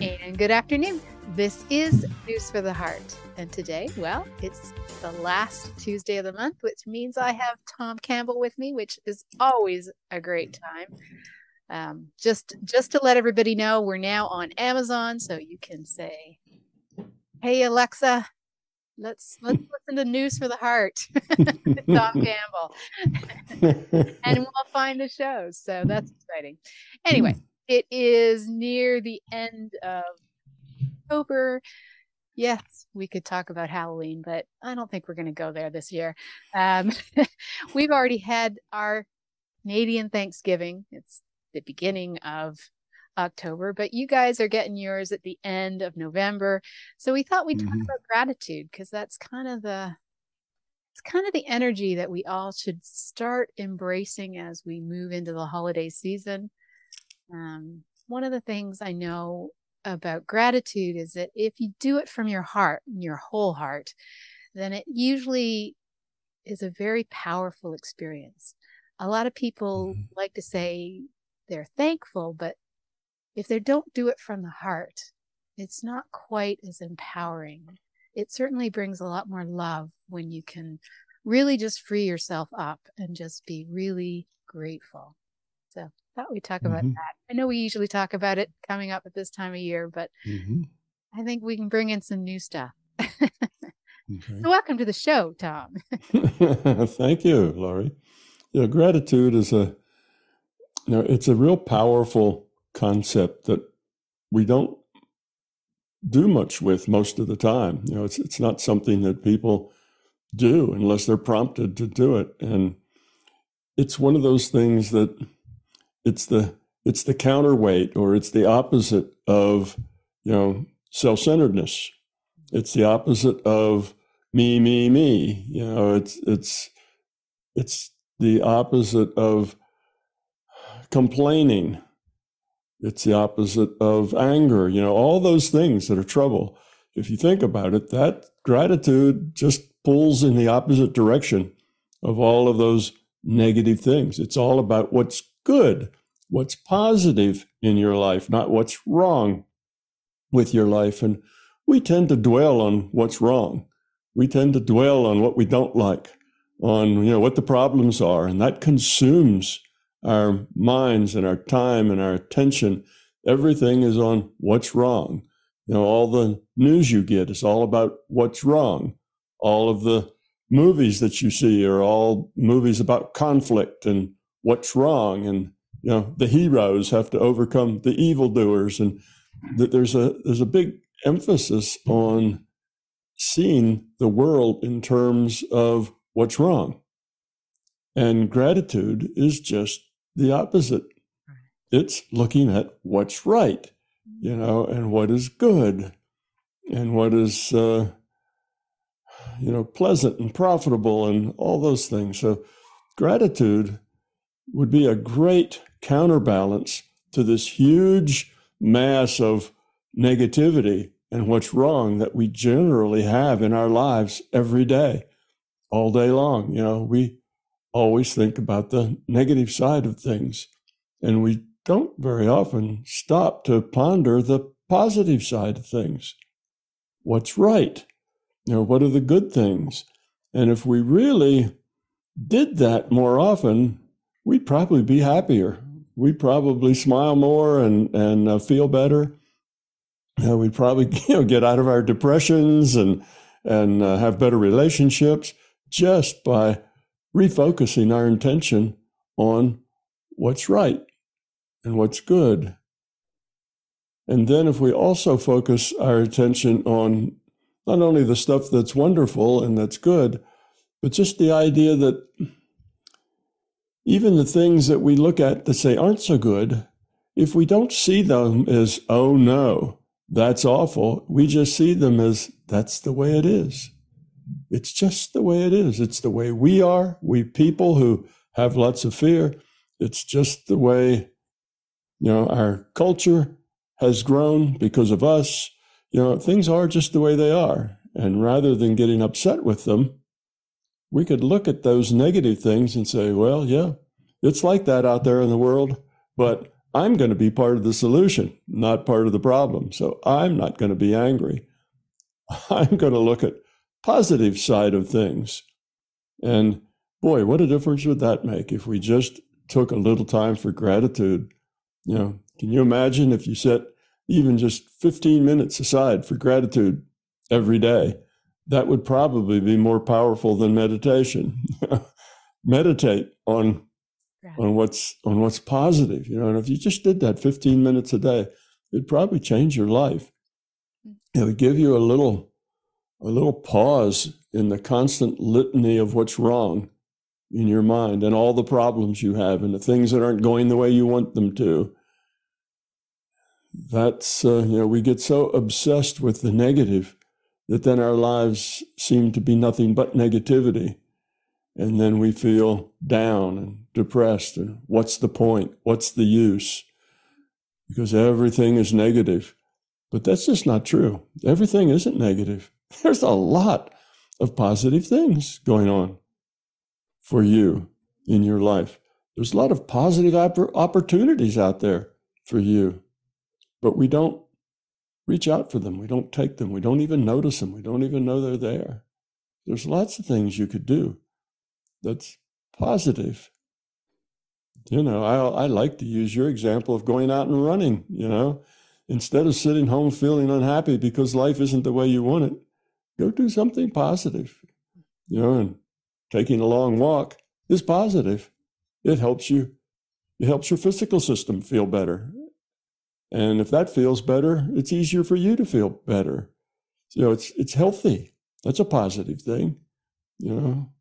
And good afternoon. This is News for the Heart. And today, well, it's the last Tuesday of the month, which means I have Tom Campbell with me, which is always a great time. Um, just just to let everybody know, we're now on Amazon, so you can say, "Hey Alexa, let's let's listen to News for the Heart." Tom Campbell, and we'll find the shows. So that's exciting. Anyway, it is near the end of October. Yes, we could talk about Halloween, but I don't think we're going to go there this year. Um, we've already had our Canadian Thanksgiving. It's the beginning of October, but you guys are getting yours at the end of November. So we thought we'd mm-hmm. talk about gratitude because that's kind of the it's kind of the energy that we all should start embracing as we move into the holiday season. Um, one of the things I know about gratitude is that if you do it from your heart, your whole heart, then it usually is a very powerful experience. A lot of people mm-hmm. like to say they're thankful, but if they don't do it from the heart, it's not quite as empowering. It certainly brings a lot more love when you can really just free yourself up and just be really grateful. So I thought we'd talk about mm-hmm. that. I know we usually talk about it coming up at this time of year, but mm-hmm. I think we can bring in some new stuff. okay. So welcome to the show, Tom. Thank you, Laurie. Yeah, gratitude is a you know, it's a real powerful concept that we don't do much with most of the time. You know, it's it's not something that people do unless they're prompted to do it. And it's one of those things that it's the it's the counterweight or it's the opposite of you know self-centeredness. It's the opposite of me me me. You know it's it's it's the opposite of complaining. It's the opposite of anger. You know all those things that are trouble. If you think about it that gratitude just pulls in the opposite direction of all of those negative things. It's all about what's good, what's positive in your life, not what's wrong with your life. And we tend to dwell on what's wrong. We tend to dwell on what we don't like, on you know what the problems are, and that consumes our minds and our time and our attention. Everything is on what's wrong. You know, all the news you get is all about what's wrong. All of the movies that you see are all movies about conflict and what's wrong and you know the heroes have to overcome the evildoers and that there's a there's a big emphasis on seeing the world in terms of what's wrong. And gratitude is just the opposite. It's looking at what's right you know and what is good and what is uh, you know pleasant and profitable and all those things. So gratitude would be a great counterbalance to this huge mass of negativity and what's wrong that we generally have in our lives every day, all day long. You know, we always think about the negative side of things, and we don't very often stop to ponder the positive side of things. What's right? You know, what are the good things? And if we really did that more often, we'd probably be happier. We'd probably smile more and and uh, feel better. We'd probably you know get out of our depressions and and uh, have better relationships just by refocusing our intention on what's right and what's good. And then if we also focus our attention on not only the stuff that's wonderful and that's good, but just the idea that even the things that we look at that say aren't so good, if we don't see them as, oh no, that's awful, we just see them as that's the way it is. It's just the way it is. It's the way we are, we people who have lots of fear. It's just the way, you know, our culture has grown because of us. You know, things are just the way they are. And rather than getting upset with them, we could look at those negative things and say, well, yeah, it's like that out there in the world, but I'm going to be part of the solution, not part of the problem. So I'm not going to be angry. I'm going to look at positive side of things. And boy, what a difference would that make if we just took a little time for gratitude? You know, can you imagine if you set even just 15 minutes aside for gratitude every day? That would probably be more powerful than meditation. Meditate on on what's on what's positive, you know. And if you just did that 15 minutes a day, it'd probably change your life. Mm. It would give you a little a little pause in the constant litany of what's wrong in your mind and all the problems you have and the things that aren't going the way you want them to. That's, uh, you know, we get so obsessed with the negative that then our lives seem to be nothing but negativity. And then we feel down and depressed. And what's the point? What's the use? Because everything is negative. But that's just not true. Everything isn't negative. There's a lot of positive things going on for you in your life. There's a lot of positive opportunities out there for you, but we don't reach out for them. We don't take them. We don't even notice them. We don't even know they're there. There's lots of things you could do that's positive. You know, I, I like to use your example of going out and running, you know, instead of sitting home feeling unhappy because life isn't the way you want it go do something positive. You know, and taking a long walk is positive. It helps you, it helps your physical system feel better. And if that feels better, it's easier for you to feel better. You know, it's it's healthy. That's a positive thing. You know.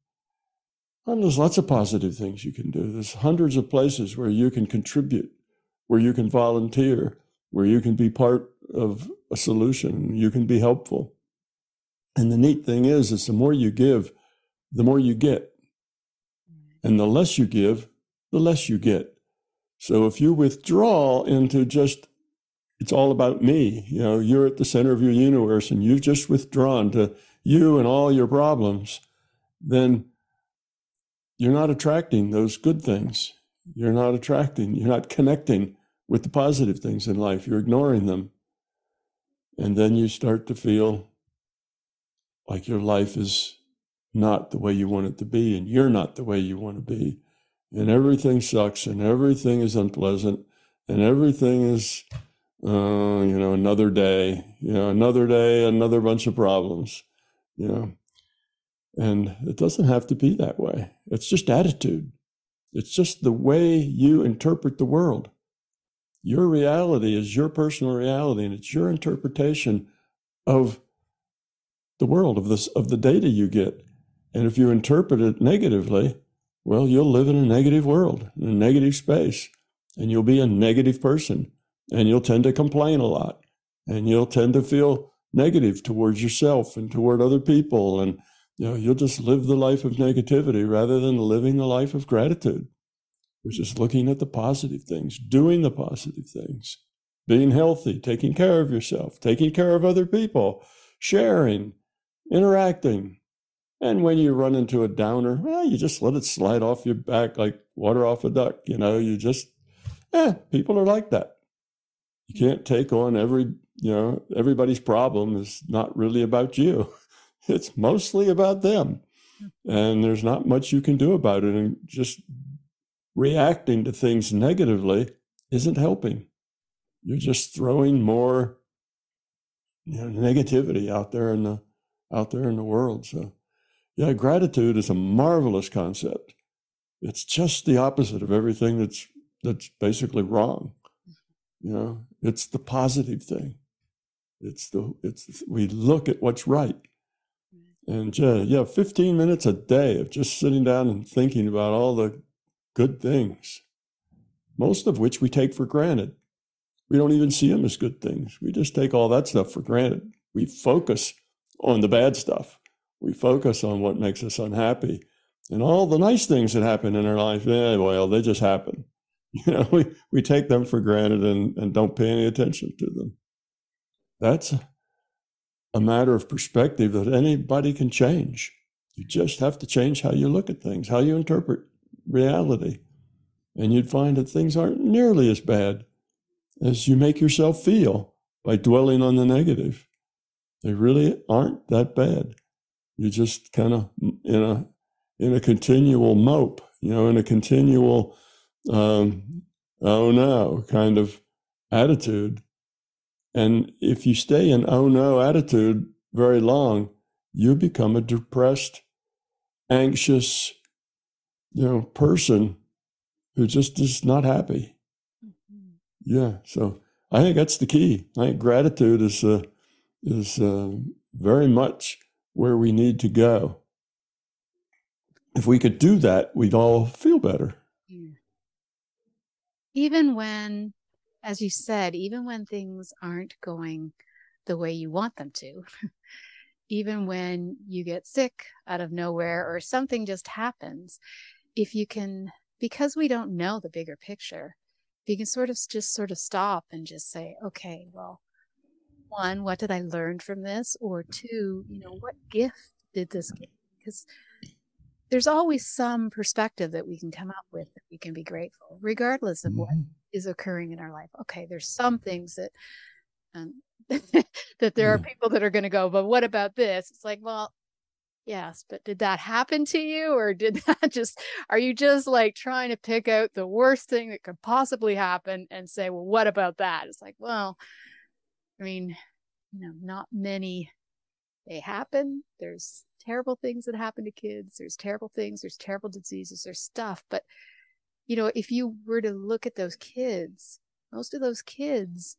And there's lots of positive things you can do. There's hundreds of places where you can contribute, where you can volunteer, where you can be part of a solution, you can be helpful. And the neat thing is, is the more you give, the more you get. And the less you give, the less you get. So if you withdraw into just, it's all about me, you know, you're at the center of your universe and you've just withdrawn to you and all your problems, then you're not attracting those good things. You're not attracting, you're not connecting with the positive things in life. You're ignoring them. And then you start to feel like your life is not the way you want it to be, and you're not the way you want to be, and everything sucks, and everything is unpleasant, and everything is, uh, you know, another day, you know, another day, another bunch of problems, you know. And it doesn't have to be that way. It's just attitude. It's just the way you interpret the world. Your reality is your personal reality, and it's your interpretation of the world of this of the data you get. And if you interpret it negatively, well, you'll live in a negative world, in a negative space, and you'll be a negative person, and you'll tend to complain a lot, and you'll tend to feel negative towards yourself and toward other people, and you know you'll just live the life of negativity rather than living the life of gratitude, which is looking at the positive things, doing the positive things, being healthy, taking care of yourself, taking care of other people, sharing, interacting. And when you run into a downer, well, you just let it slide off your back like water off a duck. You know, you just, eh, people are like that. You can't take on every, you know, everybody's problem is not really about you. It's mostly about them. And there's not much you can do about it. And just reacting to things negatively isn't helping. You're just throwing more you know, negativity out there in the out there in the world. So, yeah, gratitude is a marvelous concept. It's just the opposite of everything that's that's basically wrong. You know, it's the positive thing. It's the it's we look at what's right. And uh, yeah, 15 minutes a day of just sitting down and thinking about all the good things, most of which we take for granted. We don't even see them as good things. We just take all that stuff for granted. We focus on the bad stuff we focus on what makes us unhappy. And all the nice things that happen in our life, eh, well, they just happen. You know, we, we take them for granted and, and don't pay any attention to them. That's a matter of perspective that anybody can change. You just have to change how you look at things, how you interpret reality. And you'd find that things aren't nearly as bad as you make yourself feel by dwelling on the negative. They really aren't that bad. You're just kind of in a in a continual mope, you know, in a continual um, oh no kind of attitude. And if you stay in oh no attitude very long, you become a depressed, anxious, you know, person who just is not happy. Mm-hmm. Yeah. So I think that's the key. I think gratitude is uh, is uh, very much where we need to go. If we could do that, we'd all feel better. Even when, as you said, even when things aren't going the way you want them to, even when you get sick out of nowhere or something just happens, if you can, because we don't know the bigger picture, if you can sort of just sort of stop and just say, okay, well, one, what did I learn from this? Or two, you know, what gift did this give? Because there's always some perspective that we can come up with that we can be grateful, regardless of mm-hmm. what is occurring in our life. Okay, there's some things that um, that there yeah. are people that are going to go, but what about this? It's like, well, yes, but did that happen to you, or did that just are you just like trying to pick out the worst thing that could possibly happen and say, well, what about that? It's like, well, I mean, you know, not many they happen. There's terrible things that happen to kids. There's terrible things. There's terrible diseases. There's stuff. But, you know, if you were to look at those kids, most of those kids,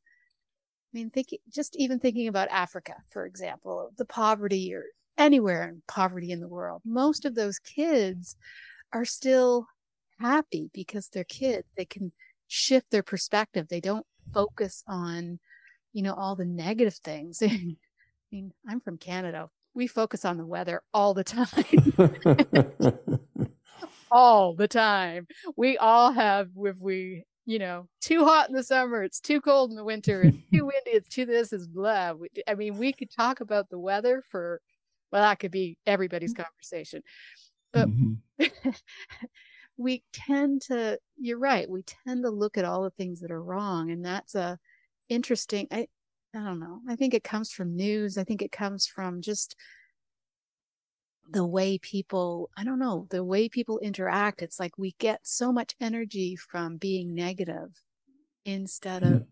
I mean, think just even thinking about Africa, for example, the poverty or anywhere in poverty in the world, most of those kids are still happy because they're kids. They can shift their perspective. They don't focus on you know, all the negative things. I mean, I'm from Canada. We focus on the weather all the time. all the time. We all have, if we, you know, too hot in the summer, it's too cold in the winter, it's too windy, it's too this, is blah. I mean, we could talk about the weather for, well, that could be everybody's conversation. But mm-hmm. we tend to, you're right, we tend to look at all the things that are wrong. And that's a, interesting. I I don't know. I think it comes from news. I think it comes from just the way people, I don't know, the way people interact. It's like we get so much energy from being negative instead of, mm.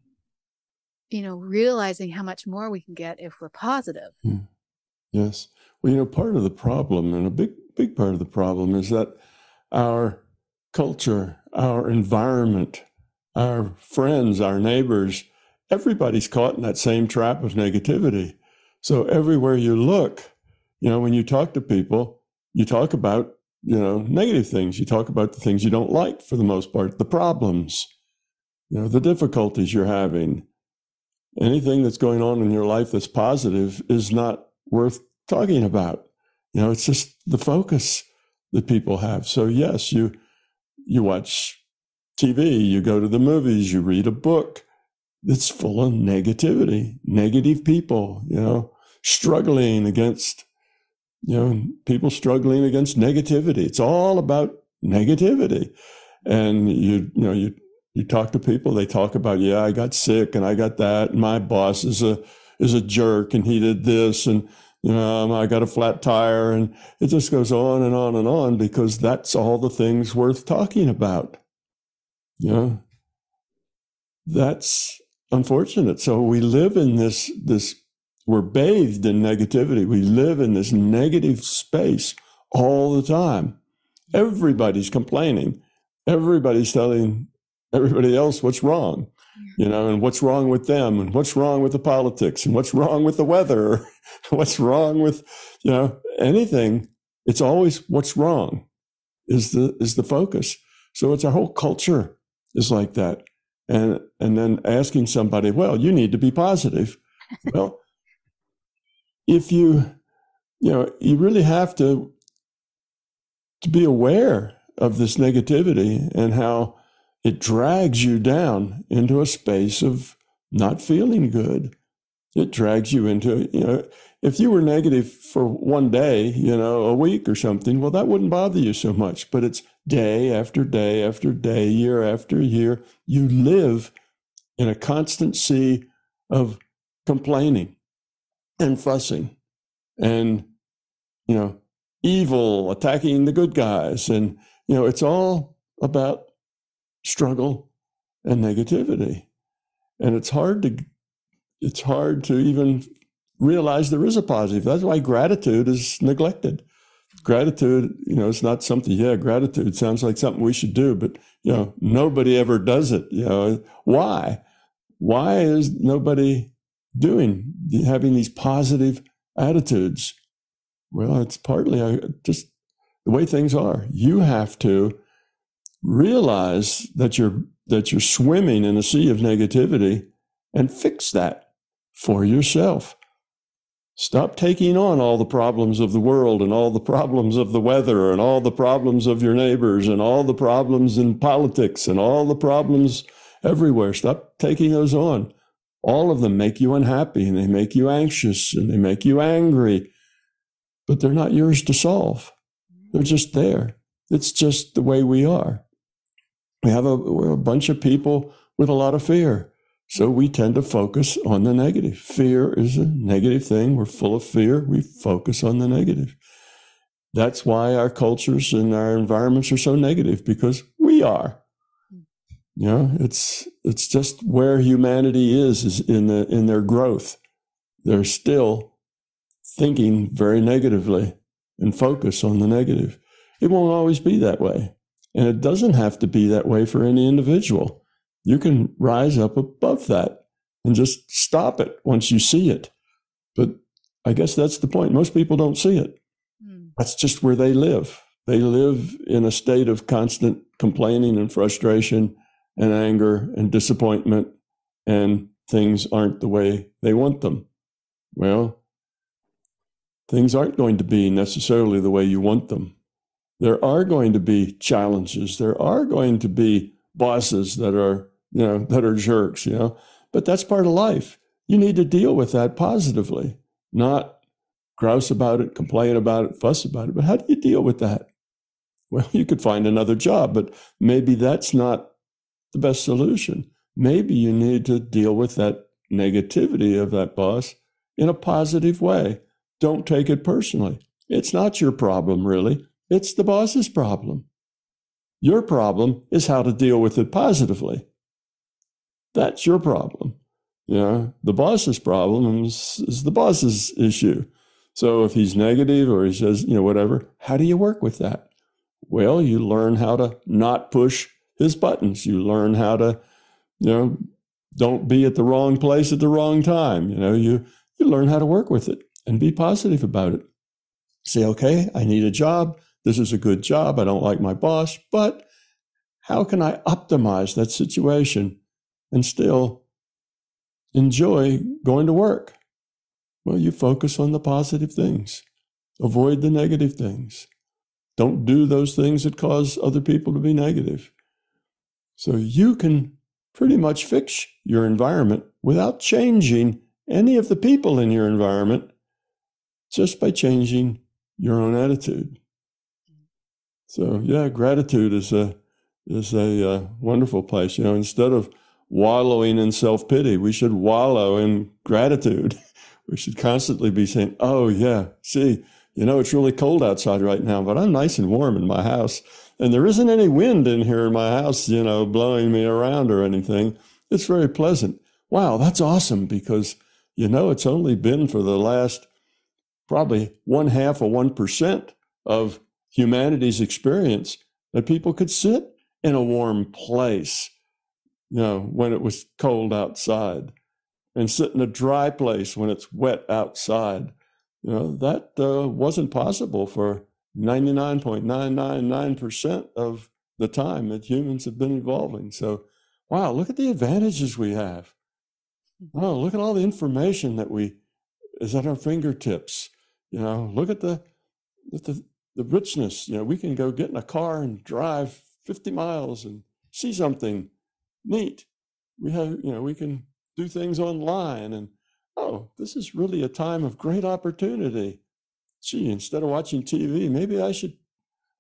you know, realizing how much more we can get if we're positive. Mm. Yes. Well, you know, part of the problem, and a big, big part of the problem, is that our culture, our environment, our friends, our neighbors, everybody's caught in that same trap of negativity. So everywhere you look, you know, when you talk to people, you talk about, you know, negative things. You talk about the things you don't like for the most part, the problems, you know, the difficulties you're having. Anything that's going on in your life that's positive is not worth talking about. You know, it's just the focus that people have. So yes, you you watch TV, you go to the movies, you read a book, that's full of negativity, negative people, you know, struggling against, you know, people struggling against negativity. It's all about negativity. And you, you know, you, you talk to people, they talk about, yeah, I got sick and I got that. And my boss is a, is a jerk and he did this. And, you know, um, I got a flat tire and it just goes on and on and on because that's all the things worth talking about. You know, that's unfortunate. So we live in this this we're bathed in negativity. We live in this negative space all the time. Everybody's complaining. Everybody's telling everybody else what's wrong, you know, and what's wrong with them, and what's wrong with the politics, and what's wrong with the weather, what's wrong with, you know, anything. It's always what's wrong is the is the focus. So it's our whole culture is like that and and then asking somebody, well, you need to be positive. well, if you you know, you really have to to be aware of this negativity and how it drags you down into a space of not feeling good. It drags you into, it, you know, if you were negative for one day, you know, a week or something, well, that wouldn't bother you so much. But it's day after day after day, year after year. You live in a constant sea of complaining and fussing and, you know, evil attacking the good guys. And, you know, it's all about struggle and negativity. And it's hard to, it's hard to even realize there is a positive. That's why gratitude is neglected. Gratitude, you know, it's not something, yeah, gratitude sounds like something we should do, but, you know, nobody ever does it. You know, why? Why is nobody doing, having these positive attitudes? Well, it's partly uh, just the way things are. You have to realize that you're that you're swimming in a sea of negativity and fix that for yourself. Stop taking on all the problems of the world and all the problems of the weather and all the problems of your neighbors and all the problems in politics and all the problems everywhere. Stop taking those on. All of them make you unhappy and they make you anxious and they make you angry, but they're not yours to solve. They're just there. It's just the way we are. We have a, a bunch of people with a lot of fear. So we tend to focus on the negative. Fear is a negative thing. We're full of fear. We focus on the negative. That's why our cultures and our environments are so negative because we are. You know, it's it's just where humanity is is in the in their growth. They're still thinking very negatively and focus on the negative. It won't always be that way. And it doesn't have to be that way for any individual. You can rise up above that and just stop it once you see it. But I guess that's the point. Most people don't see it. Mm. That's just where they live. They live in a state of constant complaining and frustration and anger and disappointment, and things aren't the way they want them. Well, things aren't going to be necessarily the way you want them. There are going to be challenges. There are going to be bosses that are you know, that are jerks, you know. But that's part of life. You need to deal with that positively, not grouse about it, complain about it, fuss about it. But how do you deal with that? Well, you could find another job, but maybe that's not the best solution. Maybe you need to deal with that negativity of that boss in a positive way. Don't take it personally. It's not your problem, really. It's the boss's problem. Your problem is how to deal with it positively. That's your problem. You know, the boss's problem is, is the boss's issue. So if he's negative or he says, you know, whatever, how do you work with that? Well, you learn how to not push his buttons. You learn how to, you know, don't be at the wrong place at the wrong time. You know, you you learn how to work with it and be positive about it. Say, okay, I need a job. This is a good job. I don't like my boss, but how can I optimize that situation and still enjoy going to work? Well, you focus on the positive things, avoid the negative things. Don't do those things that cause other people to be negative. So you can pretty much fix your environment without changing any of the people in your environment just by changing your own attitude. So yeah, gratitude is a is a uh, wonderful place. You know, instead of wallowing in self pity. We should wallow in gratitude. We should constantly be saying, Oh, yeah, see, you know, it's really cold outside right now, but I'm nice and warm in my house. And there isn't any wind in here in my house, you know, blowing me around or anything. It's very pleasant. Wow, that's awesome because, you know, it's only been for the last probably one half or 1% of humanity's experience that people could sit in a warm place you know, when it was cold outside, and sit in a dry place when it's wet outside. You know, that uh, wasn't possible for 99.999% of the time that humans have been evolving. So, wow, look at the advantages we have. Oh, look at all the information that we is at our fingertips. You know, look at the, at the, the richness. You know, we can go get in a car and drive 50 miles and see something neat. We have, you know, we can do things online and, oh, this is really a time of great opportunity. Gee, instead of watching TV, maybe I should,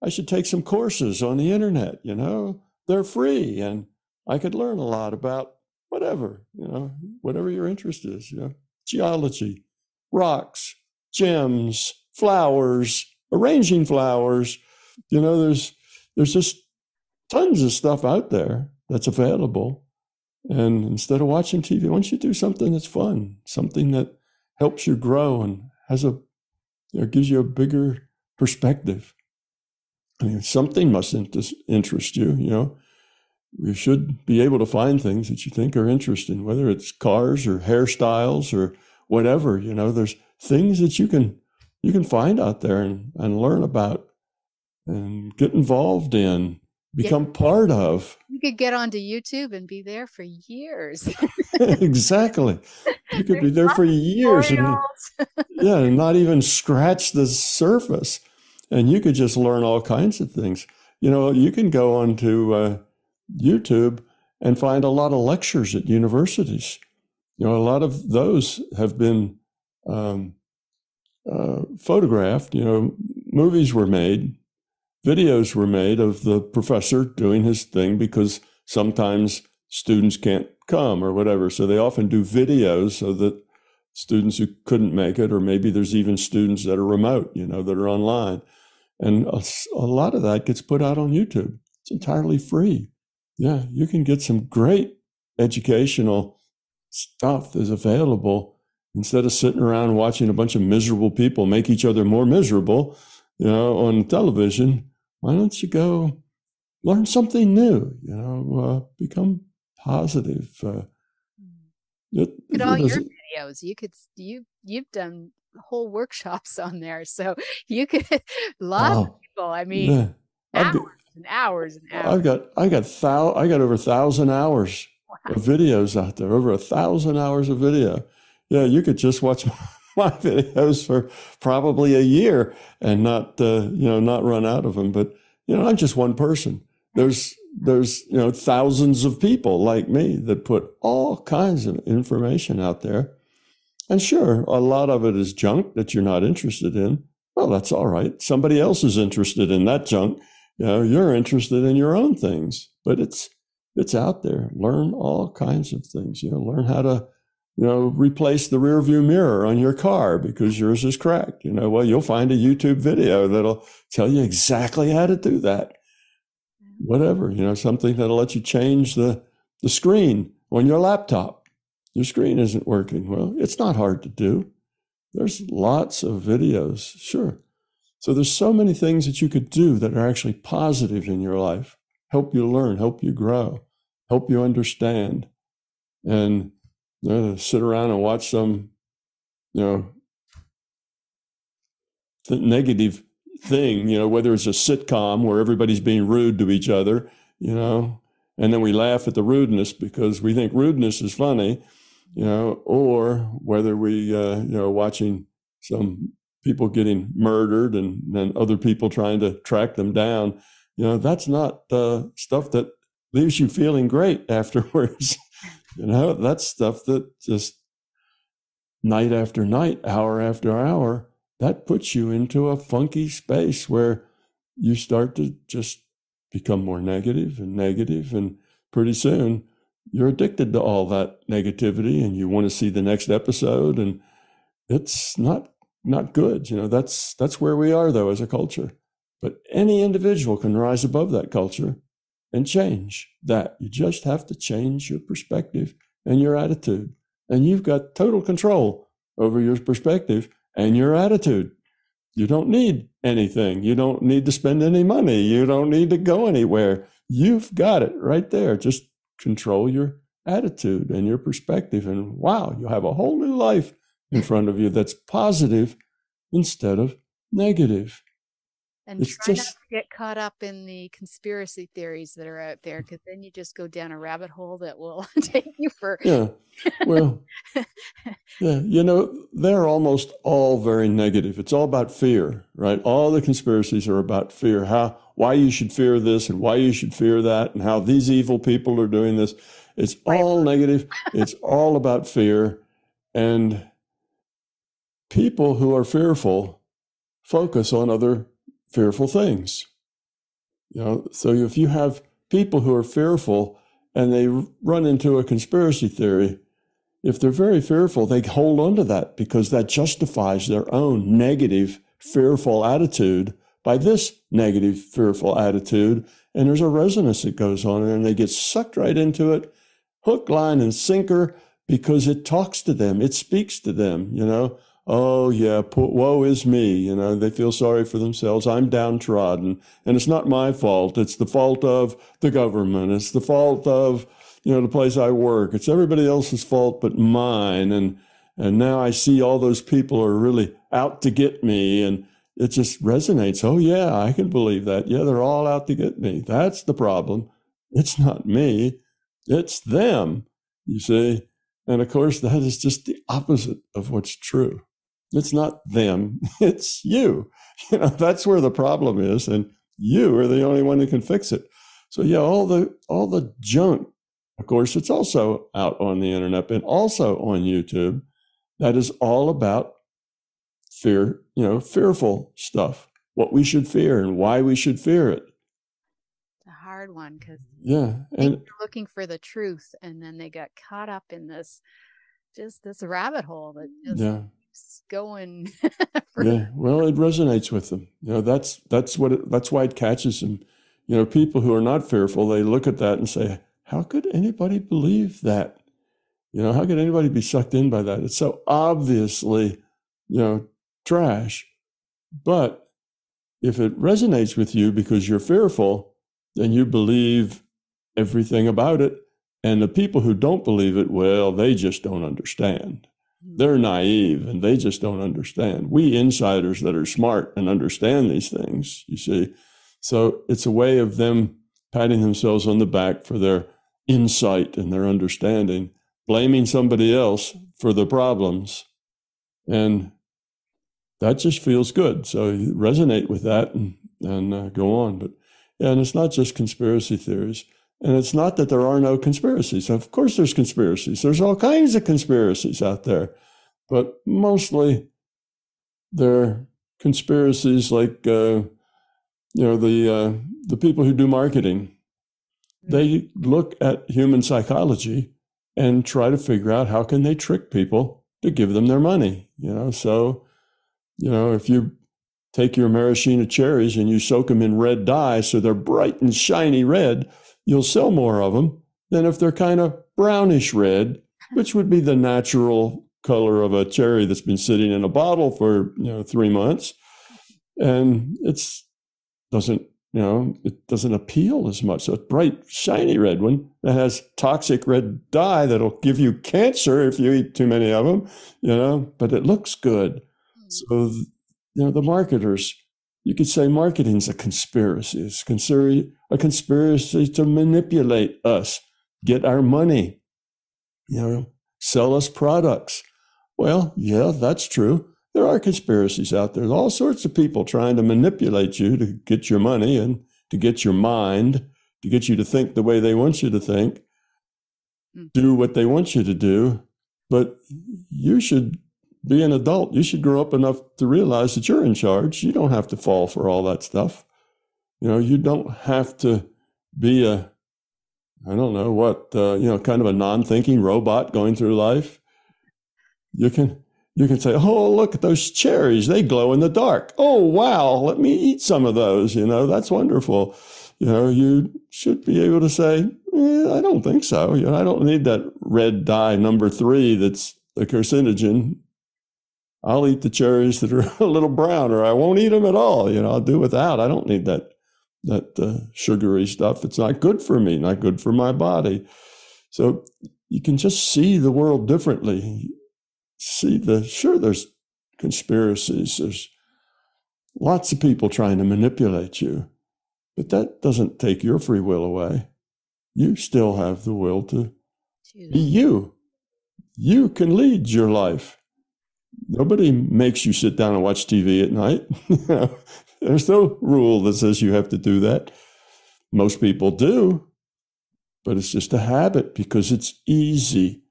I should take some courses on the internet, you know, they're free and I could learn a lot about whatever, you know, whatever your interest is, you know, geology, rocks, gems, flowers, arranging flowers. You know, there's there's just tons of stuff out there that's available. And instead of watching TV, why don't you do something that's fun, something that helps you grow and has a you gives you a bigger perspective. I mean, something must interest you, you know you should be able to find things that you think are interesting, whether it's cars or hairstyles or whatever. You know, there's things that you can you can find out there and, and learn about and get involved in, become yeah. part of. You could get onto YouTube and be there for years. exactly. You could be there for years and yeah, and not even scratch the surface. And you could just learn all kinds of things. You know, you can go onto uh, YouTube and find a lot of lectures at universities. You know, a lot of those have been um, uh, photographed. You know, movies were made, videos were made of the professor doing his thing because sometimes students can't come or whatever. So they often do videos so that students who couldn't make it, or maybe there's even students that are remote, you know, that are online. And a, a lot of that gets put out on YouTube. It's entirely free yeah, you can get some great educational stuff that's available instead of sitting around watching a bunch of miserable people make each other more miserable, you know, on television. Why don't you go learn something new? You know, uh, become positive. Uh, it, Look at all your videos. You could you you've done whole workshops on there, so you could oh, of people. I mean, yeah. hours and hours and hours. I've got I got thou I got over a thousand hours wow. of videos out there. Over a thousand hours of video. Yeah, you could just watch my videos for probably a year and not uh, you know not run out of them. But you know, I'm just one person. There's there's you know thousands of people like me that put all kinds of information out there. And sure, a lot of it is junk that you're not interested in. Well, that's all right. Somebody else is interested in that junk you know, you're interested in your own things, but it's it's out there. Learn all kinds of things. You know, learn how to, you know, replace the rear view mirror on your car because yours is cracked. You know, well, you'll find a YouTube video that'll tell you exactly how to do that. Whatever, you know, something that'll let you change the the screen on your laptop. Your screen isn't working. Well, it's not hard to do. There's lots of videos, sure. So there's so many things that you could do that are actually positive in your life, help you learn, help you grow, help you understand. And sit around and watch some, you know, negative thing, you know, whether it's a sitcom where everybody's being rude to each other, you know, and then we laugh at the rudeness because we think rudeness is funny, you know, or whether we, uh, you know, watching some people getting murdered and then other people trying to track them down. You know, that's not uh, stuff that leaves you feeling great afterwards. You know, that's stuff that just night after night, hour after hour, that puts you into a funky space where you start to just become more negative and negative and pretty soon you're addicted to all that negativity and you want to see the next episode and it's not not good. You know, that's that's where we are though as a culture. But any individual can rise above that culture and change that. You just have to change your perspective and your attitude. And you've got total control over your perspective and your attitude. You don't need anything. You don't need to spend any money. You don't need to go anywhere. You've got it right there. Just control your attitude and your perspective. And wow, you have a whole new life in front of you that's positive instead of negative. And It's try not just- to get caught up in the conspiracy theories that are out there mm. because then you just go down a rabbit hole that will take you for Yeah. Well, yeah, you know, they're almost all very negative. It's all about fear, right? All the conspiracies are about fear. How why you should fear this and why you should fear that and how these evil people are doing this. It's all negative. It's all about fear and people who are fearful focus on other fearful things. You know, so if you have people who are fearful and they run into a conspiracy theory, if they're very fearful, they hold on to that because that justifies their own negative, fearful attitude by this negative, fearful attitude. And there's a resonance that goes on, and they get sucked right into it, hook, line, and sinker, because it talks to them, it speaks to them, you know. Oh, yeah, po- woe is me. You know, they feel sorry for themselves. I'm downtrodden. And it's not my fault. It's the fault of the government. It's the fault of, you know, the place I work. It's everybody else's fault but mine. And and now I see all those people are really out to get me. And it just resonates. Oh, yeah, I can believe that. Yeah, they're all out to get me. That's the problem. It's not me, it's them, you see. And of course, that is just the opposite of what's true. It's not them, it's you. You know, that's where the problem is. And you are the only one who can fix it. So yeah, all the all the junk, of course, it's also out on the internet and also on YouTube. That is all about fear, you know, fearful stuff, what we should fear and why we should fear it. It's a hard one because Yeah. And they're looking for the truth and then they got caught up in this just this rabbit hole that just yeah. Keeps going Yeah, well, it resonates with them. You know, that's that's what it, that's why it catches them. You know, people who are not fearful, they look at that and say, "How could anybody believe that? You know, how could anybody be sucked in by that? It's so obviously, you know, trash." But if it resonates with you because you're fearful, then you believe everything about it. And the people who don't believe it, well, they just don't understand they're naive and they just don't understand. We insiders that are smart and understand these things, you see. So it's a way of them patting themselves on the back for their insight and their understanding, blaming somebody else for the problems. And that just feels good. So resonate with that and, and uh, go on. But and it's not just conspiracy theories. And it's not that there are no conspiracies. Of course, there's conspiracies. There's all kinds of conspiracies out there, but mostly they're conspiracies like uh, you know the uh, the people who do marketing. They look at human psychology and try to figure out how can they trick people to give them their money. You know, so you know if you take your maraschino cherries and you soak them in red dye so they're bright and shiny red you'll sell more of them than if they're kind of brownish red, which would be the natural color of a cherry that's been sitting in a bottle for you know three months, and it's doesn't you know it doesn't appeal as much. So a bright shiny red one that has toxic red dye that'll give you cancer if you eat too many of them, you know, but it looks good. Hmm. So you know the marketers you could say marketing's a conspiracy. It's conspiracy, a conspiracy to manipulate us, get our money, you know, sell us products. Well, yeah, that's true. There are conspiracies out there. There's all sorts of people trying to manipulate you to get your money and to get your mind, to get you to think the way they want you to think, Mm. do what they want you to do. But you should be an adult. You should grow up enough to realize that you're in charge. You don't have to fall for all that stuff. You know, you don't have to be a, I don't know what, uh, you know, kind of a non-thinking robot going through life. You can, you can say, "Oh, look at those cherries! They glow in the dark. Oh, wow! Let me eat some of those. You know, that's wonderful." You know, you should be able to say, eh, "I don't think so. You know, I don't need that red dye number three that's a carcinogen I'll eat the cherries that are a little brown, or I won't eat them at all. You know, I'll do without. I don't need that that uh, sugary stuff. It's not good for me, not good for my body. So you can just see the world differently. See the sure there's conspiracies. There's lots of people trying to manipulate you. But that doesn't take your free will away. You still have the will to be you. You can lead your life. Nobody makes you sit down and watch TV at night. There's no rule that says you have to do that. Most people do, but it's just a habit because it's easy.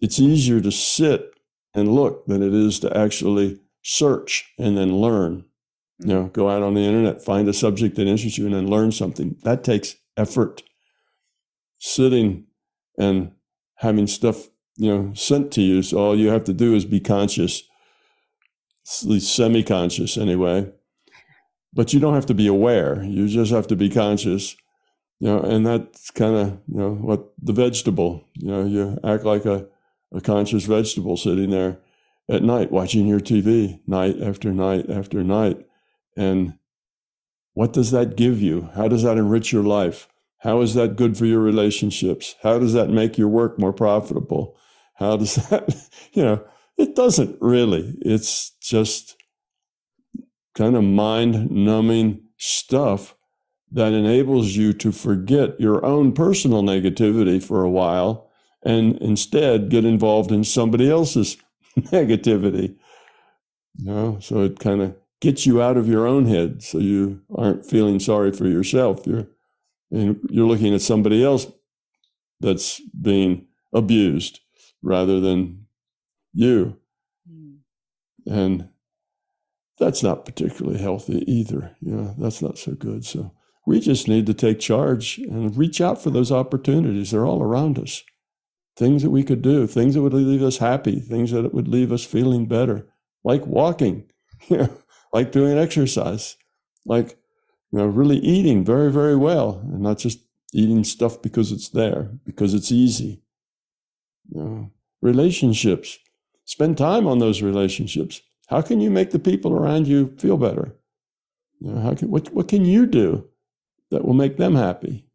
It's easier to sit and look than it is to actually search and then learn. Mm-hmm. You know, go out on the internet, find a subject that interests you, and then learn something. That takes effort. Sitting and having stuff, you know, sent to you. So all you have to do is be conscious, at least semi-conscious anyway. But you don't have to be aware. You just have to be conscious. You know, and that's kind of, you know, what the vegetable, you know, you act like a, a conscious vegetable sitting there at night watching your TV night after night after night and what does that give you? How does that enrich your life? How is that good for your relationships? How does that make your work more profitable? How does that, you know, it doesn't really. It's just kind of mind numbing stuff that enables you to forget your own personal negativity for a while and instead get involved in somebody else's negativity. You know, so it kind of gets you out of your own head so you aren't feeling sorry for yourself you're you're looking at somebody else that's being abused rather than you mm. and that's not particularly healthy either. Know that's not so good. So we just need to take charge and reach out for those opportunities. They're all around us. Things that we could do things that would leave us happy things that would leave us feeling better. Like walking. You know like doing exercise, like you know, really eating very, very well, and not just eating stuff because it's there, because it's easy. You know, relationships. Spend time on those relationships. How can you make the people around you feel better? You know, how can, what, what can you do that will make them happy?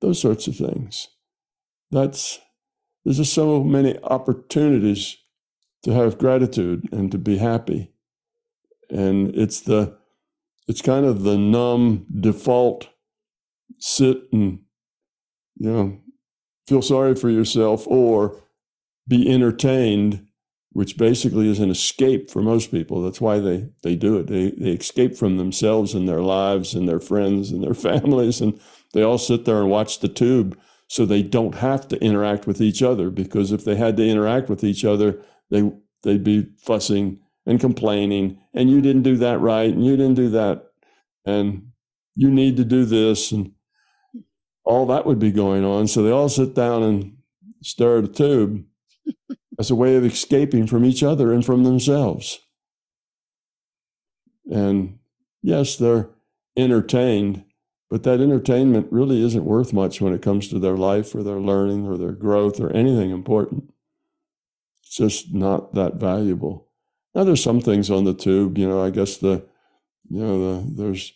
Those sorts of things. That's there's just so many opportunities to have gratitude and to be happy and it's the it's kind of the numb default sit and you know feel sorry for yourself or be entertained which basically is an escape for most people that's why they they do it they they escape from themselves and their lives and their friends and their families and they all sit there and watch the tube so they don't have to interact with each other because if they had to interact with each other they they'd be fussing and complaining, and you didn't do that right, and you didn't do that, and you need to do this, and all that would be going on. So they all sit down and stare at a tube as a way of escaping from each other and from themselves. And yes, they're entertained, but that entertainment really isn't worth much when it comes to their life or their learning or their growth or anything important. It's just not that valuable. Now there's some things on the tube, you know, I guess the, you know, the, there's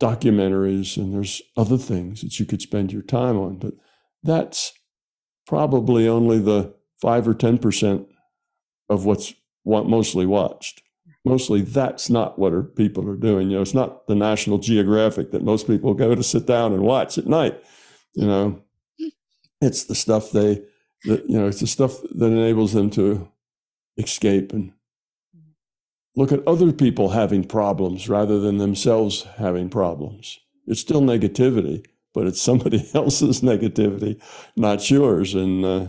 documentaries and there's other things that you could spend your time on, but that's probably only the five or 10% of what's what mostly watched. Mostly that's not what are, people are doing. You know, it's not the National Geographic that most people go to sit down and watch at night. You know, it's the stuff they, that, you know, it's the stuff that enables them to escape and look at other people having problems rather than themselves having problems. It's still negativity, but it's somebody else's negativity, not yours. And uh,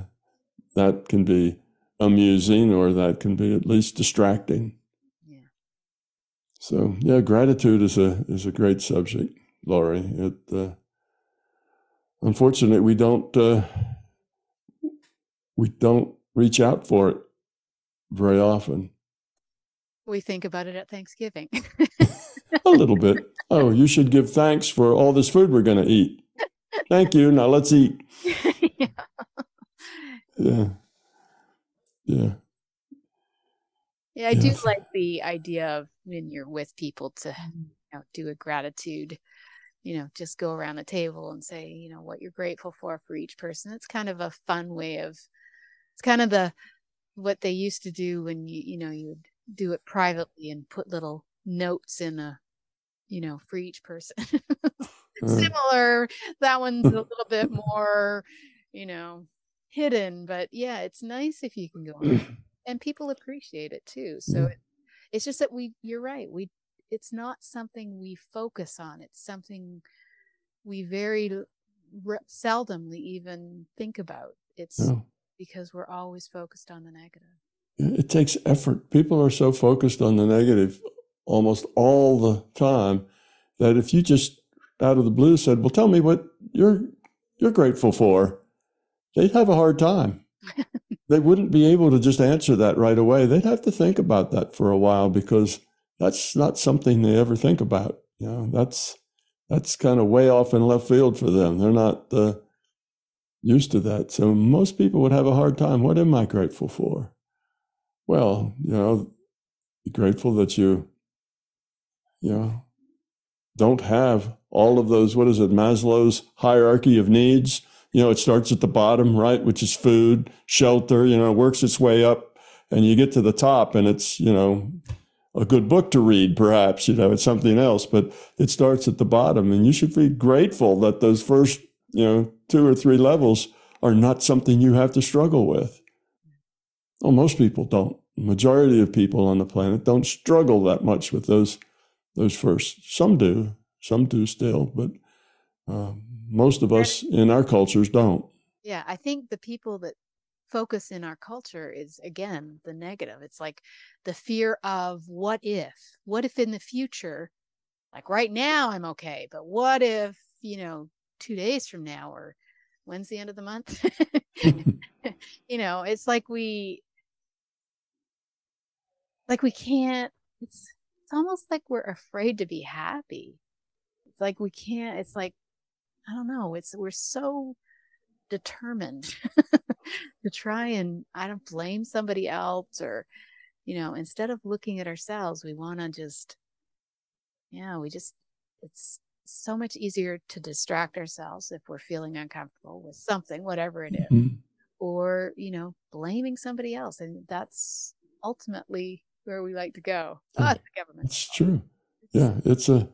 that can be amusing or that can be at least distracting. Yeah. So yeah, gratitude is a is a great subject, Laurie. It uh, unfortunately we don't uh, we don't reach out for it very often. We think about it at Thanksgiving. a little bit. Oh, you should give thanks for all this food we're going to eat. Thank you. Now let's eat. yeah. Yeah. Yeah. Yeah, I do like the idea of when you're with people to mm-hmm. you know, do a gratitude, you know, just go around the table and say, you know, what you're grateful for for each person. It's kind of a fun way of, it's kind of the, what they used to do when you, you know, you would do it privately and put little notes in a you know for each person uh. similar that one's a little bit more you know hidden but yeah it's nice if you can go on and people appreciate it too so it, it's just that we you're right we it's not something we focus on it's something we very re- seldomly even think about it's Yeah. because we're always focused on the negative It takes effort. People are so focused on the negative almost all the time that if you just out of the blue said, "Well, tell me what you're you're grateful for," they'd have a hard time. they wouldn't be able to just answer that right away. They'd have to think about that for a while because that's not something they ever think about. You know, that's that's kind of way off in left field for them. They're not uh, used to that. So most people would have a hard time. What am I grateful for? Well, you know, be grateful that you, you know, don't have all of those. What is it? Maslow's hierarchy of needs. You know, it starts at the bottom, right, which is food, shelter. You know, works its way up, and you get to the top, and it's you know, a good book to read. Perhaps you know, it's something else, but it starts at the bottom, and you should be grateful that those first you know two or three levels are not something you have to struggle with. Well, most people don't. Majority of people on the planet don't struggle that much with those those first. Some do, some do still, but uh, most of us in our cultures don't. Yeah, I think the people that focus in our culture is again the negative. It's like the fear of what if? What if in the future, like right now I'm okay, but what if, you know, two days from now or when's the end of the month? you know, it's like we like we can't it's it's almost like we're afraid to be happy. It's like we can't it's like I don't know, it's we're so determined to try and I don't blame somebody else or you know, instead of looking at ourselves, we want to just yeah, we just it's so much easier to distract ourselves if we're feeling uncomfortable with something, whatever it is, Mhm. or you know, blaming somebody else. And that's ultimately where we like to go. Oh, it's the government. It's true. Yeah, it's a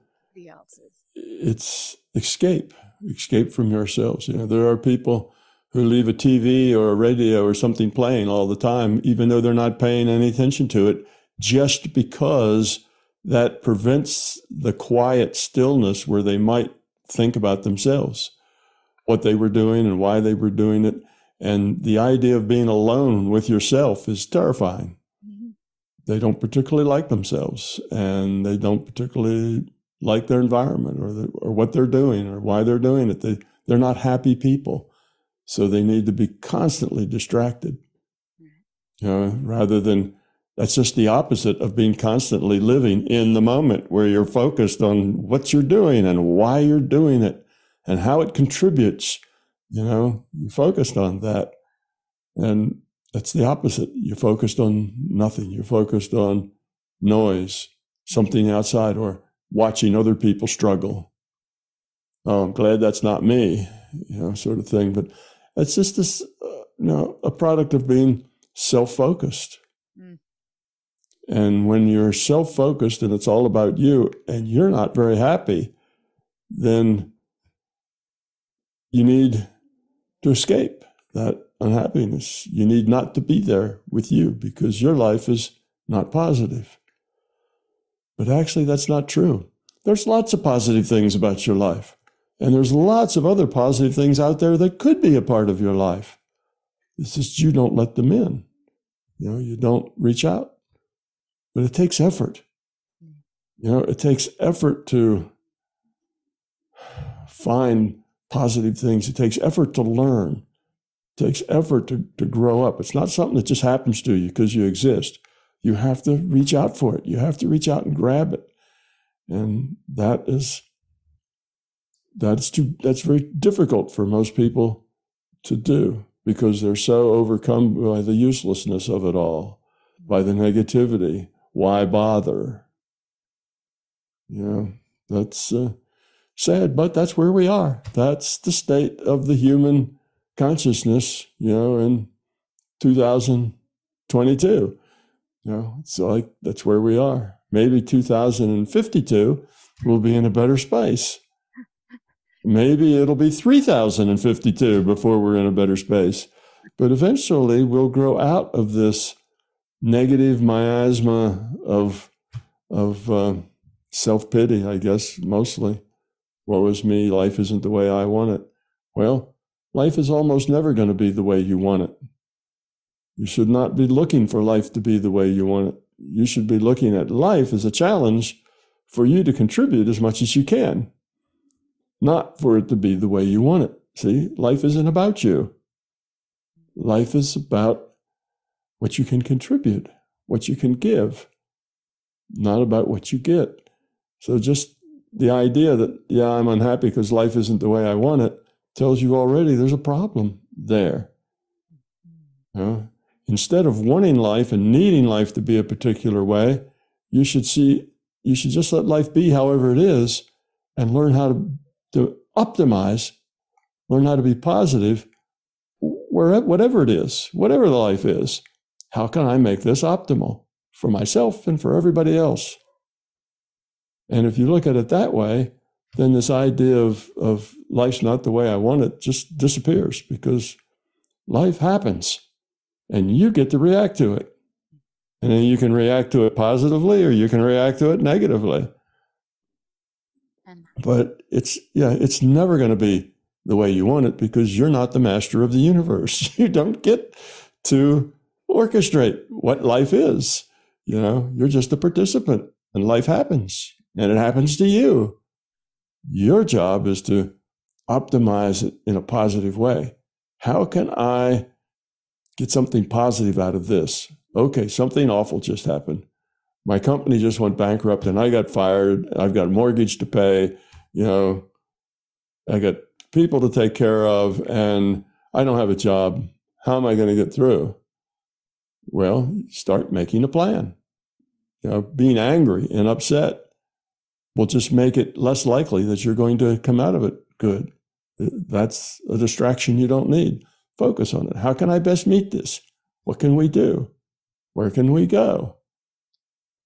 Else's. it's escape, escape from yourselves. You know, there are people who leave a TV or a radio or something playing all the time, even though they're not paying any attention to it, just because that prevents the quiet stillness where they might think about themselves, what they were doing and why they were doing it. And the idea of being alone with yourself is terrifying Mhm. they don't particularly like themselves and they don't particularly like their environment or the, or what they're doing or why they're doing it. They they're not happy people, so they need to be constantly distracted. You know, rather than that's just the opposite of being constantly living in the moment where you're focused on what you're doing and why you're doing it and how it contributes. You know, you're focused on that. And that's the opposite. You're focused on nothing. You're focused on noise, something outside, or watching other people struggle. Oh, I'm glad that's not me, you know, sort of thing. But it's just this, uh, you know, a product of being self focused. Mm. And when you're self focused and it's all about you and you're not very happy, then you need to escape that unhappiness. You need not to be there with you because your life is not positive. But actually, that's not true. There's lots of positive things about your life. And there's lots of other positive things out there that could be a part of your life. It's just you don't let them in. You know, you don't reach out. But it takes effort. You know, it takes effort to find positive things. It takes effort to learn. It takes effort to, to grow up. It's not something that just happens to you because you exist. You have to reach out for it. You have to reach out and grab it. And that is that's too that's very difficult for most people to do because they're so overcome by the uselessness of it all, by the negativity. Why bother? You know, that's uh, sad, but that's where we are. That's the state of the human consciousness, you know, in 2022. You know, it's like that's where we are. Maybe 2052, we'll be in a better space. Maybe it'll be 3052 before we're in a better space. But eventually, we'll grow out of this negative miasma of, of uh, self pity, I guess, mostly. What was me? Life isn't the way I want it. Well, life is almost never going to be the way you want it. You should not be looking for life to be the way you want it. You should be looking at life as a challenge for you to contribute as much as you can, not for it to be the way you want it. See, life isn't about you. Life is about what you can contribute, what you can give, not about what you get. So just the idea that, yeah, I'm unhappy because life isn't the way I want it tells you already there's a problem there. Instead of wanting life and needing life to be a particular way, you should see, you should just let life be however it is and learn how to, to optimize, learn how to be positive, wherever, whatever it is, whatever the life is. How can I make this optimal for myself and for everybody else? And if you look at it that way, then this idea of, of life's not the way I want it just disappears because life happens and you get to react to it. And then you can react to it positively or you can react to it negatively. But it's, yeah, it's never going to be the way you want it because you're not the master of the universe. You don't get to orchestrate what life is. You know, you're just a participant and life happens and it happens to you. Your job is to optimize it in a positive way. How can I get something positive out of this? Okay, something awful just happened. My company just went bankrupt and I got fired. I've got a mortgage to pay. You know, I got people to take care of and I don't have a job. How am I going to get through? Well, start making a plan. You know, being angry and upset will just make it less likely that you're going to come out of it good. That's a distraction you don't need. Focus on it. How can I best meet this? What can we do? Where can we go?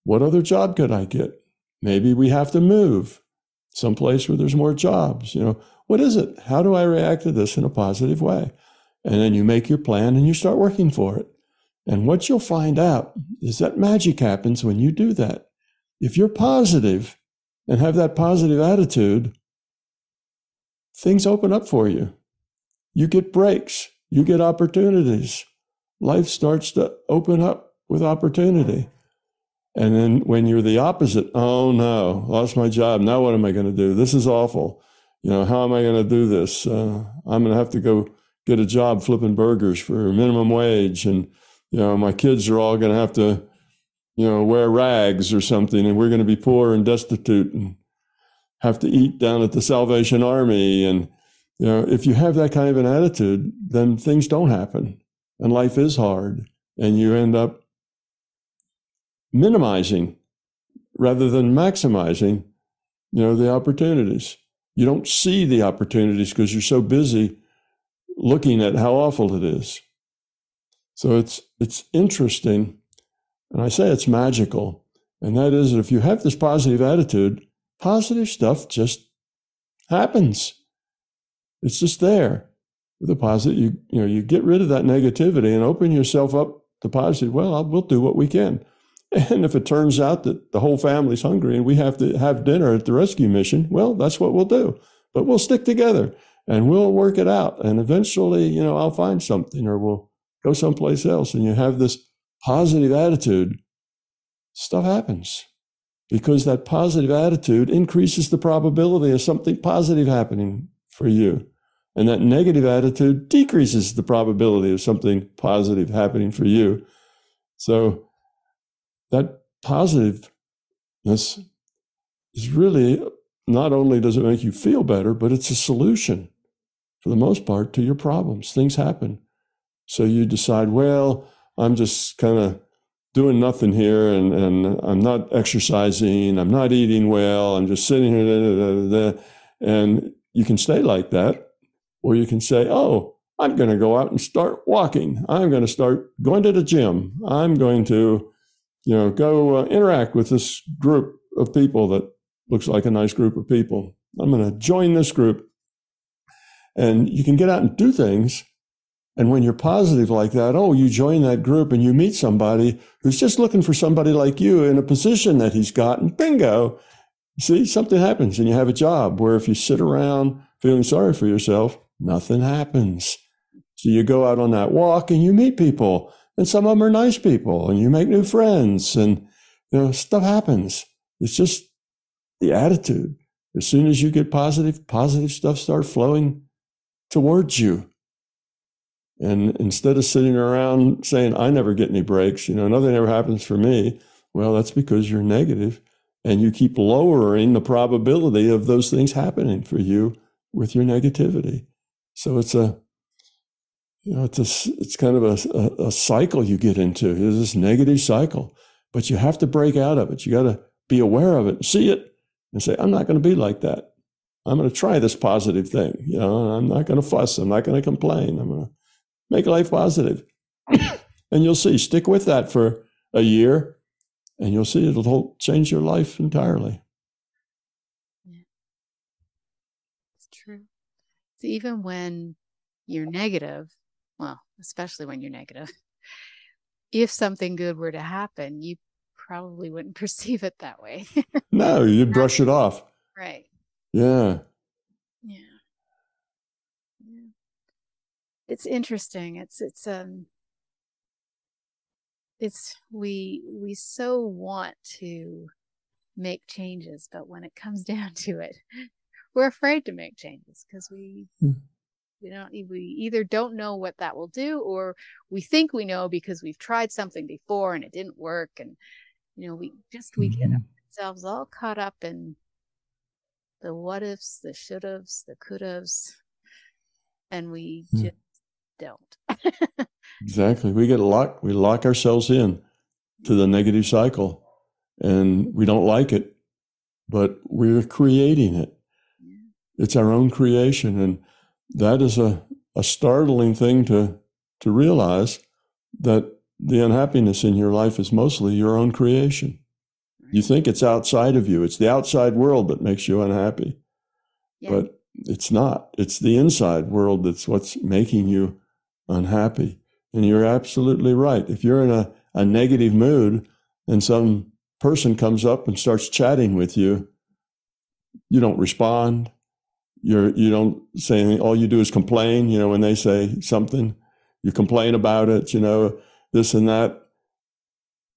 What other job could I get? Maybe we have to move someplace where there's more jobs. You know, what is it? How do I react to this in a positive way? And then you make your plan and you start working for it. And what you'll find out is that magic happens when you do that. If you're positive, and have that positive attitude, things open up for you. You get breaks, you get opportunities. Life starts to open up with opportunity. And then when you're the opposite, oh no, lost my job. Now what am I going to do? This is awful. You know, how am I going to do this? Uh, I'm going to have to go get a job flipping burgers for minimum wage. And, you know, my kids are all going to have to you know, wear rags or something, and we're going to be poor and destitute and have to eat down at the Salvation Army. And, you know, if you have that kind of an attitude, then things don't happen and life is hard. And you end up minimizing rather than maximizing, you know, the opportunities. You don't see the opportunities because you're so busy looking at how awful it is. So it's it's interesting and I say it's magical. And that is that if you have this positive attitude, positive stuff just happens. It's just there. A positive, you you know, you get rid of that negativity and open yourself up to positive. Well, I'll, we'll do what we can. And if it turns out that the whole family's hungry and we have to have dinner at the rescue mission, well, that's what we'll do. But we'll stick together and we'll work it out. And eventually, you know, I'll find something or we'll go someplace else. And you have this positive attitude, stuff happens because that positive attitude increases the probability of something positive happening for you. And that negative attitude decreases the probability of something positive happening for you. So that positiveness is really not only does it make you feel better, but it's a solution for the most part to your problems. Things happen. So you decide, well, I'm just kind of doing nothing here and, and I'm not exercising, I'm not eating well, I'm just sitting here. Da, da, da, and you can stay like that, or you can say, oh, I'm going to go out and start walking. I'm going to start going to the gym. I'm going to you know, go uh, interact with this group of people that looks like a nice group of people. I'm going to join this group. And you can get out and do things. And when you're positive like that, oh, you join that group and you meet somebody who's just looking for somebody like you in a position that he's got, and bingo, see, something happens and you have a job where if you sit around feeling sorry for yourself, nothing happens. So you go out on that walk and you meet people, and some of them are nice people, and you make new friends, and you know stuff happens. It's just the attitude. As soon as you get positive, positive stuff starts flowing towards you. And instead of sitting around saying, I never get any breaks, you know, nothing ever happens for me, well, that's because you're negative and you keep lowering the probability of those things happening for you with your negativity. So it's a, you know, it's a, it's kind of a, a, a cycle you get into. It's this negative cycle, but you have to break out of it. You got to be aware of it, see it, and say, I'm not going to be like that. I'm going to try this positive thing. You know, I'm not going to fuss. I'm not going to complain. I'm going to make life positive. and you'll see, stick with that for a year and you'll see it'll change your life entirely. Yeah. It's true. So even when you're negative, well, especially when you're negative, if something good were to happen, you probably wouldn't perceive it that way. no, you brush it off. Right. Yeah. Yeah. Yeah. It's interesting. It's it's um it's we we so want to make changes, but when it comes down to it, we're afraid to make changes because we hmm. we don't we either don't know what that will do or we think we know because we've tried something before and it didn't work and you know we just we mm-hmm. get ourselves all caught up in the what ifs the should haves the could haves and we mm. just don't exactly we get locked we lock ourselves in to the negative cycle and we don't like it but we're creating it. It's our own creation and that is a, a startling thing to to realize that the unhappiness in your life is mostly your own creation. You think it's outside of you, it's the outside world that makes you unhappy. Yeah. But it's not. It's the inside world that's what's making you unhappy. And you're absolutely right. If you're in a, a negative mood and some person comes up and starts chatting with you, you don't respond. You're you don't say anything. All you do is complain. You know, when they say something, you complain about it. You know, this and that.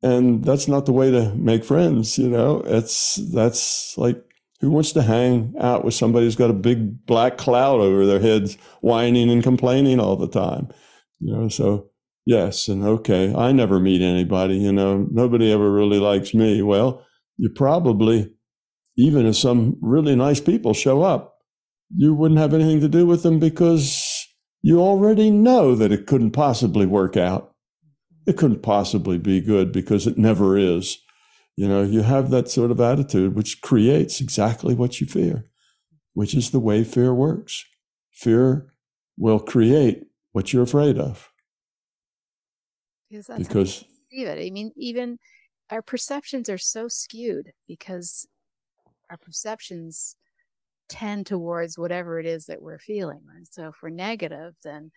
And that's not the way to make friends, you know. It's that's like who wants to hang out with somebody who's got a big black cloud over their heads, whining and complaining all the time, you know? So yes, and okay, I never meet anybody, you know. Nobody ever really likes me. Well, you probably, even if some really nice people show up, you wouldn't have anything to do with them because you already know that it couldn't possibly work out it couldn't possibly be good because it never is. You know, you have that sort of attitude, which creates exactly what you fear, which is the way fear works. Fear will create what you're afraid of. Because, because I mean, even our perceptions are so skewed because our perceptions tend towards whatever it is that we're feeling. And so if we're negative, then,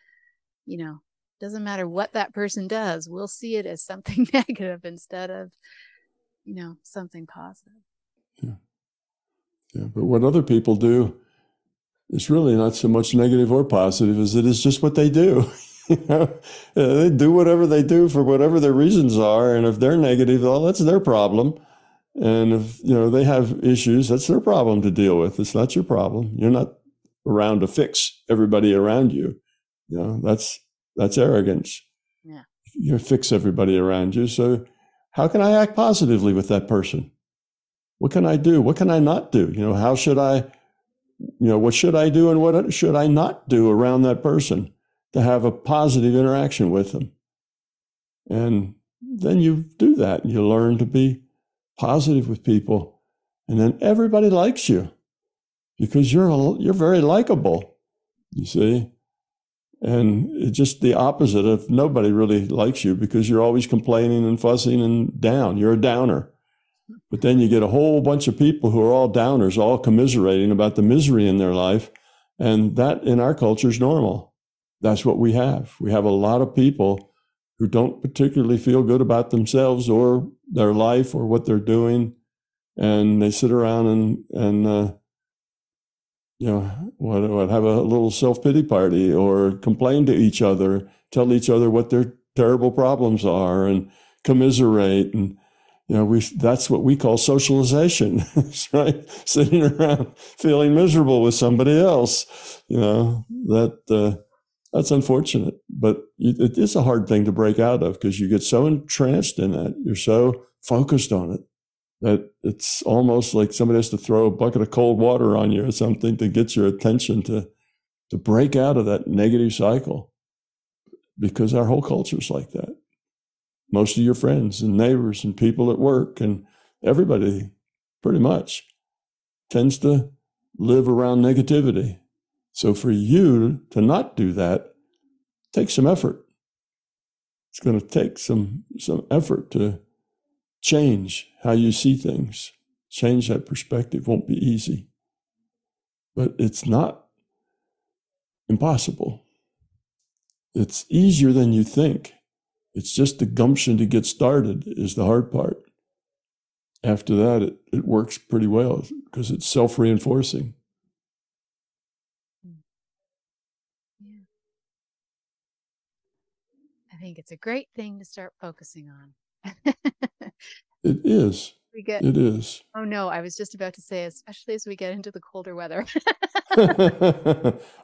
you know, doesn't matter what that person does we'll see it as something negative instead of you know something positive. Yeah. Yeah but what other people do is really not so much negative or positive as it is just what they do you know? Uh, they do whatever they do for whatever their reasons are and if they're negative well that's their problem and if you know they have issues that's their problem to deal with it's not your problem you're not around to fix everybody around you you know that's that's arrogance. Yeah. You fix everybody around you. So how can I act positively with that person? What can I do? What can I not do? You know, how should I, you know, what should I do and what should I not do around that person to have a positive interaction with them? And then you do that. You learn to be positive with people. And then everybody likes you because you're, you're very likable. You see? And it's just the opposite of nobody really likes you because you're always complaining and fussing and down. You're a downer. But then you get a whole bunch of people who are all downers, all commiserating about the misery in their life. And that in our culture is normal. That's what we have. We have a lot of people who don't particularly feel good about themselves or their life or what they're doing. And they sit around and, and, uh, you know, what, what have a little self pity party or complain to each other, tell each other what their terrible problems are, and commiserate. And you know, we that's what we call socialization, right? Sitting around feeling miserable with somebody else. You know that uh, that's unfortunate, but it is a hard thing to break out of because you get so entranced in that, you're so focused on it that it's almost like somebody has to throw a bucket of cold water on you or something to get your attention to to break out of that negative cycle because our whole culture is like that. Most of your friends and neighbors and people at work and everybody pretty much tends to live around negativity so for you to not do that takes some effort it's going to take some some effort to change how you see things. Change that perspective won't be easy, but it's not impossible. It's easier than you think. It's just the gumption to get started is the hard part. After that, it, it works pretty well because it's self reinforcing. Think it's a great thing to start focusing on. it is. We get it is. Oh no, I was just about to say, especially as we get into the colder weather.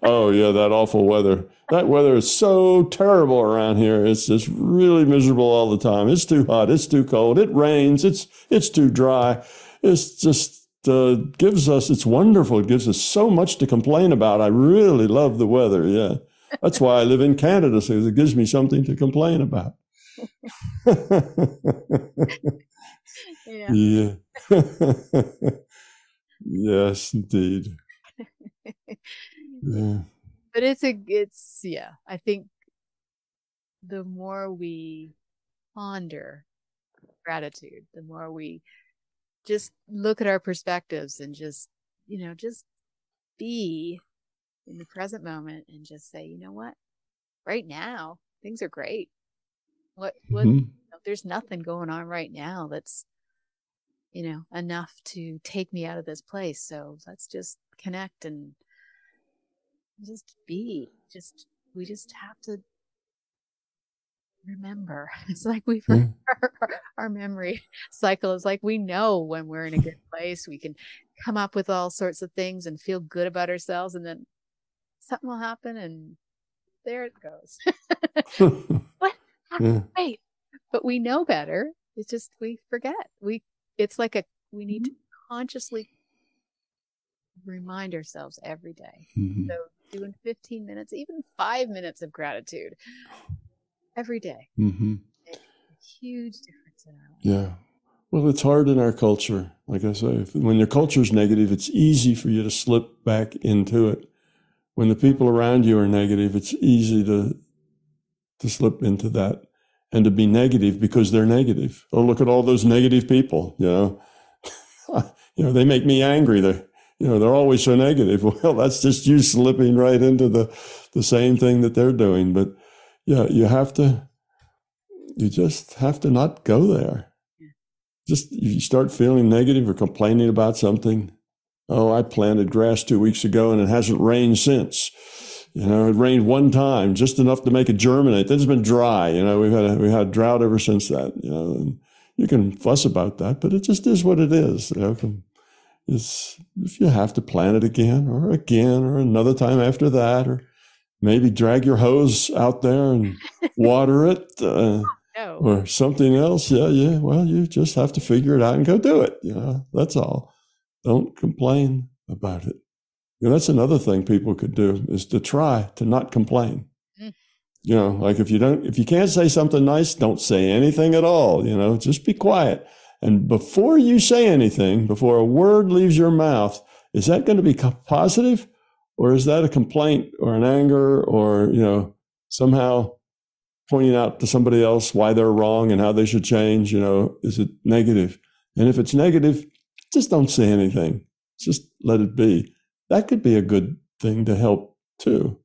oh yeah, that awful weather. That weather is so terrible around here. It's just really miserable all the time. It's too hot. It's too cold. It rains. It's it's too dry. It's just uh, gives us. It's wonderful. It gives us so much to complain about. I really love the weather. Yeah, that's why I live in Canada, so it gives me something to complain about yeah. yeah. yes, indeed. Yeah. But it's a it's yeah, I think the more we ponder gratitude, the more we just look at our perspectives and just, you know, just be in the present moment and just say, you know what? Right now, things are great. What what mm-hmm. you know, there's nothing going on right now that's you know enough to take me out of this place. So let's just connect and just be. Just we just have to remember. It's like we've yeah. our, our memory cycle is like we know when we're in a good place. We can come up with all sorts of things and feel good about ourselves, and then something will happen, and there it goes. what yeah. Wait, but we know better. It's just we forget. We it's like a we need mm-hmm. to consciously remind ourselves every day. Mm-hmm. So doing 15 minutes, even five minutes of gratitude every day. Mm-hmm. huge difference in our life. Yeah. Well, it's hard in our culture. Like I say, when your culture is negative, it's easy for you to slip back into it. When the people around you are negative, it's easy to to slip into that and to be negative because they're negative. Oh, look at all those negative people, you know. you know, they make me angry. They're, you know, they're always so negative. Well, that's just you slipping right into the, the same thing that they're doing. But yeah, you have to, you just have to not go there. Just if you start feeling negative or complaining about something, oh, I planted grass two weeks ago and it hasn't rained since. You know, it rained one time, just enough to make it germinate. Then it's been dry. You know, we've had a, we had drought ever since that. You know, and you can fuss about that, but it just is what it is. You know, it's if you have to plant it again or again or another time after that, or maybe drag your hose out there and water it. Uh, no. Or something else, yeah, yeah. Well, you just have to figure it out and go do it. You know, that's all. Don't complain about it. You know, that's another thing people could do is to try to not complain. Mm. You know, like if you don't, if you can't say something nice, don't say anything at all. You know, just be quiet. And before you say anything, before a word leaves your mouth, is that going to be positive or is that a complaint or an anger or you know somehow pointing out to somebody else why they're wrong and how they should change you know is it negative? negative and if it's negative just don't say anything. Just let it be. That could be a good thing to help too.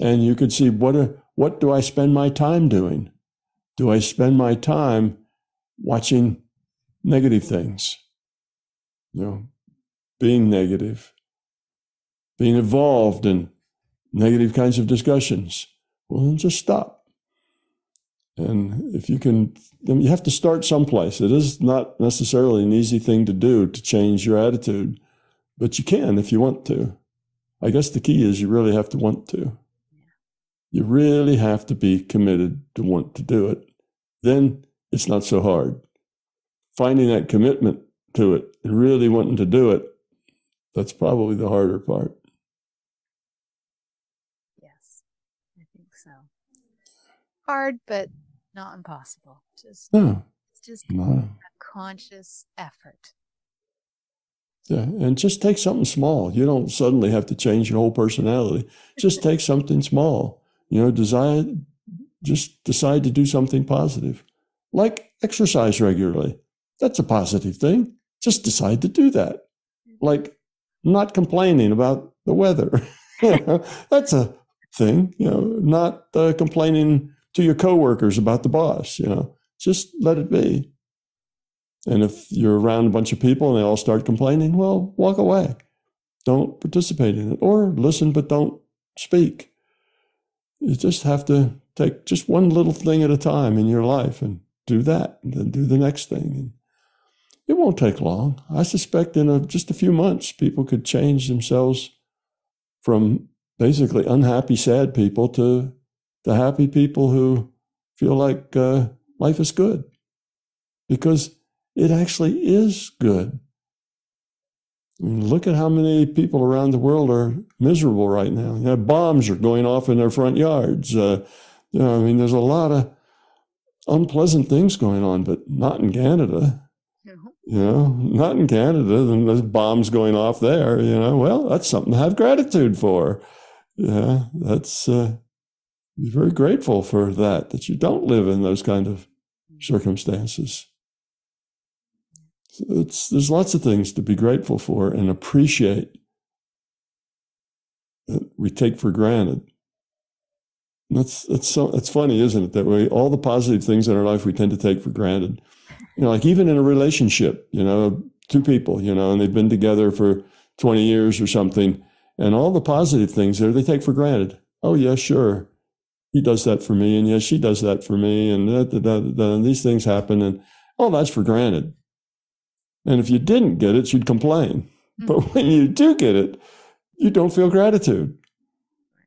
And you could see what are, what do i spend my time doing? Do i spend my time watching negative things? You know being negative being involved in negative kinds of discussions, well, then just stop. And if you can, then you have to start someplace. It is not necessarily an easy thing to do to change your attitude, but you can if you want to. I guess the key is you really have to want to. You really have to be committed to want to do it. Then it's not so hard. Finding that commitment to it and really wanting to do it, that's probably the harder part. Yes, I think so. Hard, but not impossible. Just no, it's just no. a conscious effort. Yeah, and just take something small. You don't suddenly have to change your whole personality. Just take something small. You know, decide just decide to do something positive. Like exercise regularly. That's a positive thing. Just decide to do that. Mm-hmm. Like not complaining about the weather. that's a thing. You know, not uh, complaining to your coworkers about the boss, you know, just let it be. And if you're around a bunch of people and they all start complaining, well, walk away. Don't participate in it or listen, but don't speak. You just have to take just one little thing at a time in your life and do that, and then do the next thing. And it won't take long. I suspect in a, just a few months, people could change themselves from basically unhappy, sad people to the happy people who feel like uh, life is good because it actually is good. I mean, look at how many people around the world are miserable right now. You know, bombs are going off in their front yards. Uh, you know, I mean, there's a lot of unpleasant things going on, but not in Canada. You know, not in Canada. Then there's bombs going off there. You know, well, that's something to have gratitude for. Yeah, that's uh, be very grateful for that, that you don't live in those kind of mm-hmm. circumstances. It's, there's lots of things to be grateful for and appreciate that we take for granted. And that's that's so that's funny, isn't it? That way, all the positive things in our life we tend to take for granted. You know, like even in a relationship, you know, two people, you know, and they've been together for 20 years or something, and all the positive things there they take for granted. Oh yeah, sure he does that for me, and yes, she does that for me, and, da, da, da, these things happen, and oh, that's for granted. And if you didn't get it, you'd complain. Mm-hmm. But when you do get it, you don't feel gratitude.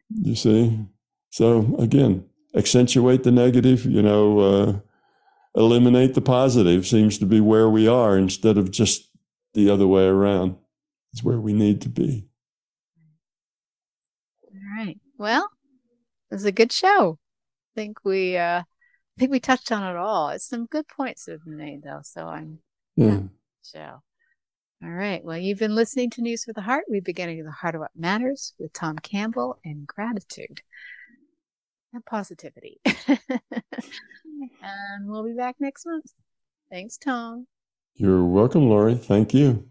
You see? So again, accentuate the negative, you know, uh, eliminate the positive seems to be where we are instead of just the other way around. It's where we need to be. All right. Well, it was a good show. I think we uh I think we touched on it all. It's some good points that have been made though, so I'm yeah. show. All right. Well, you've been listening to News for the Heart. We've been getting to the heart of what matters with Tom Campbell and gratitude and positivity. and we'll be back next month. Thanks, Tom. You're welcome, Laurie. Thank you.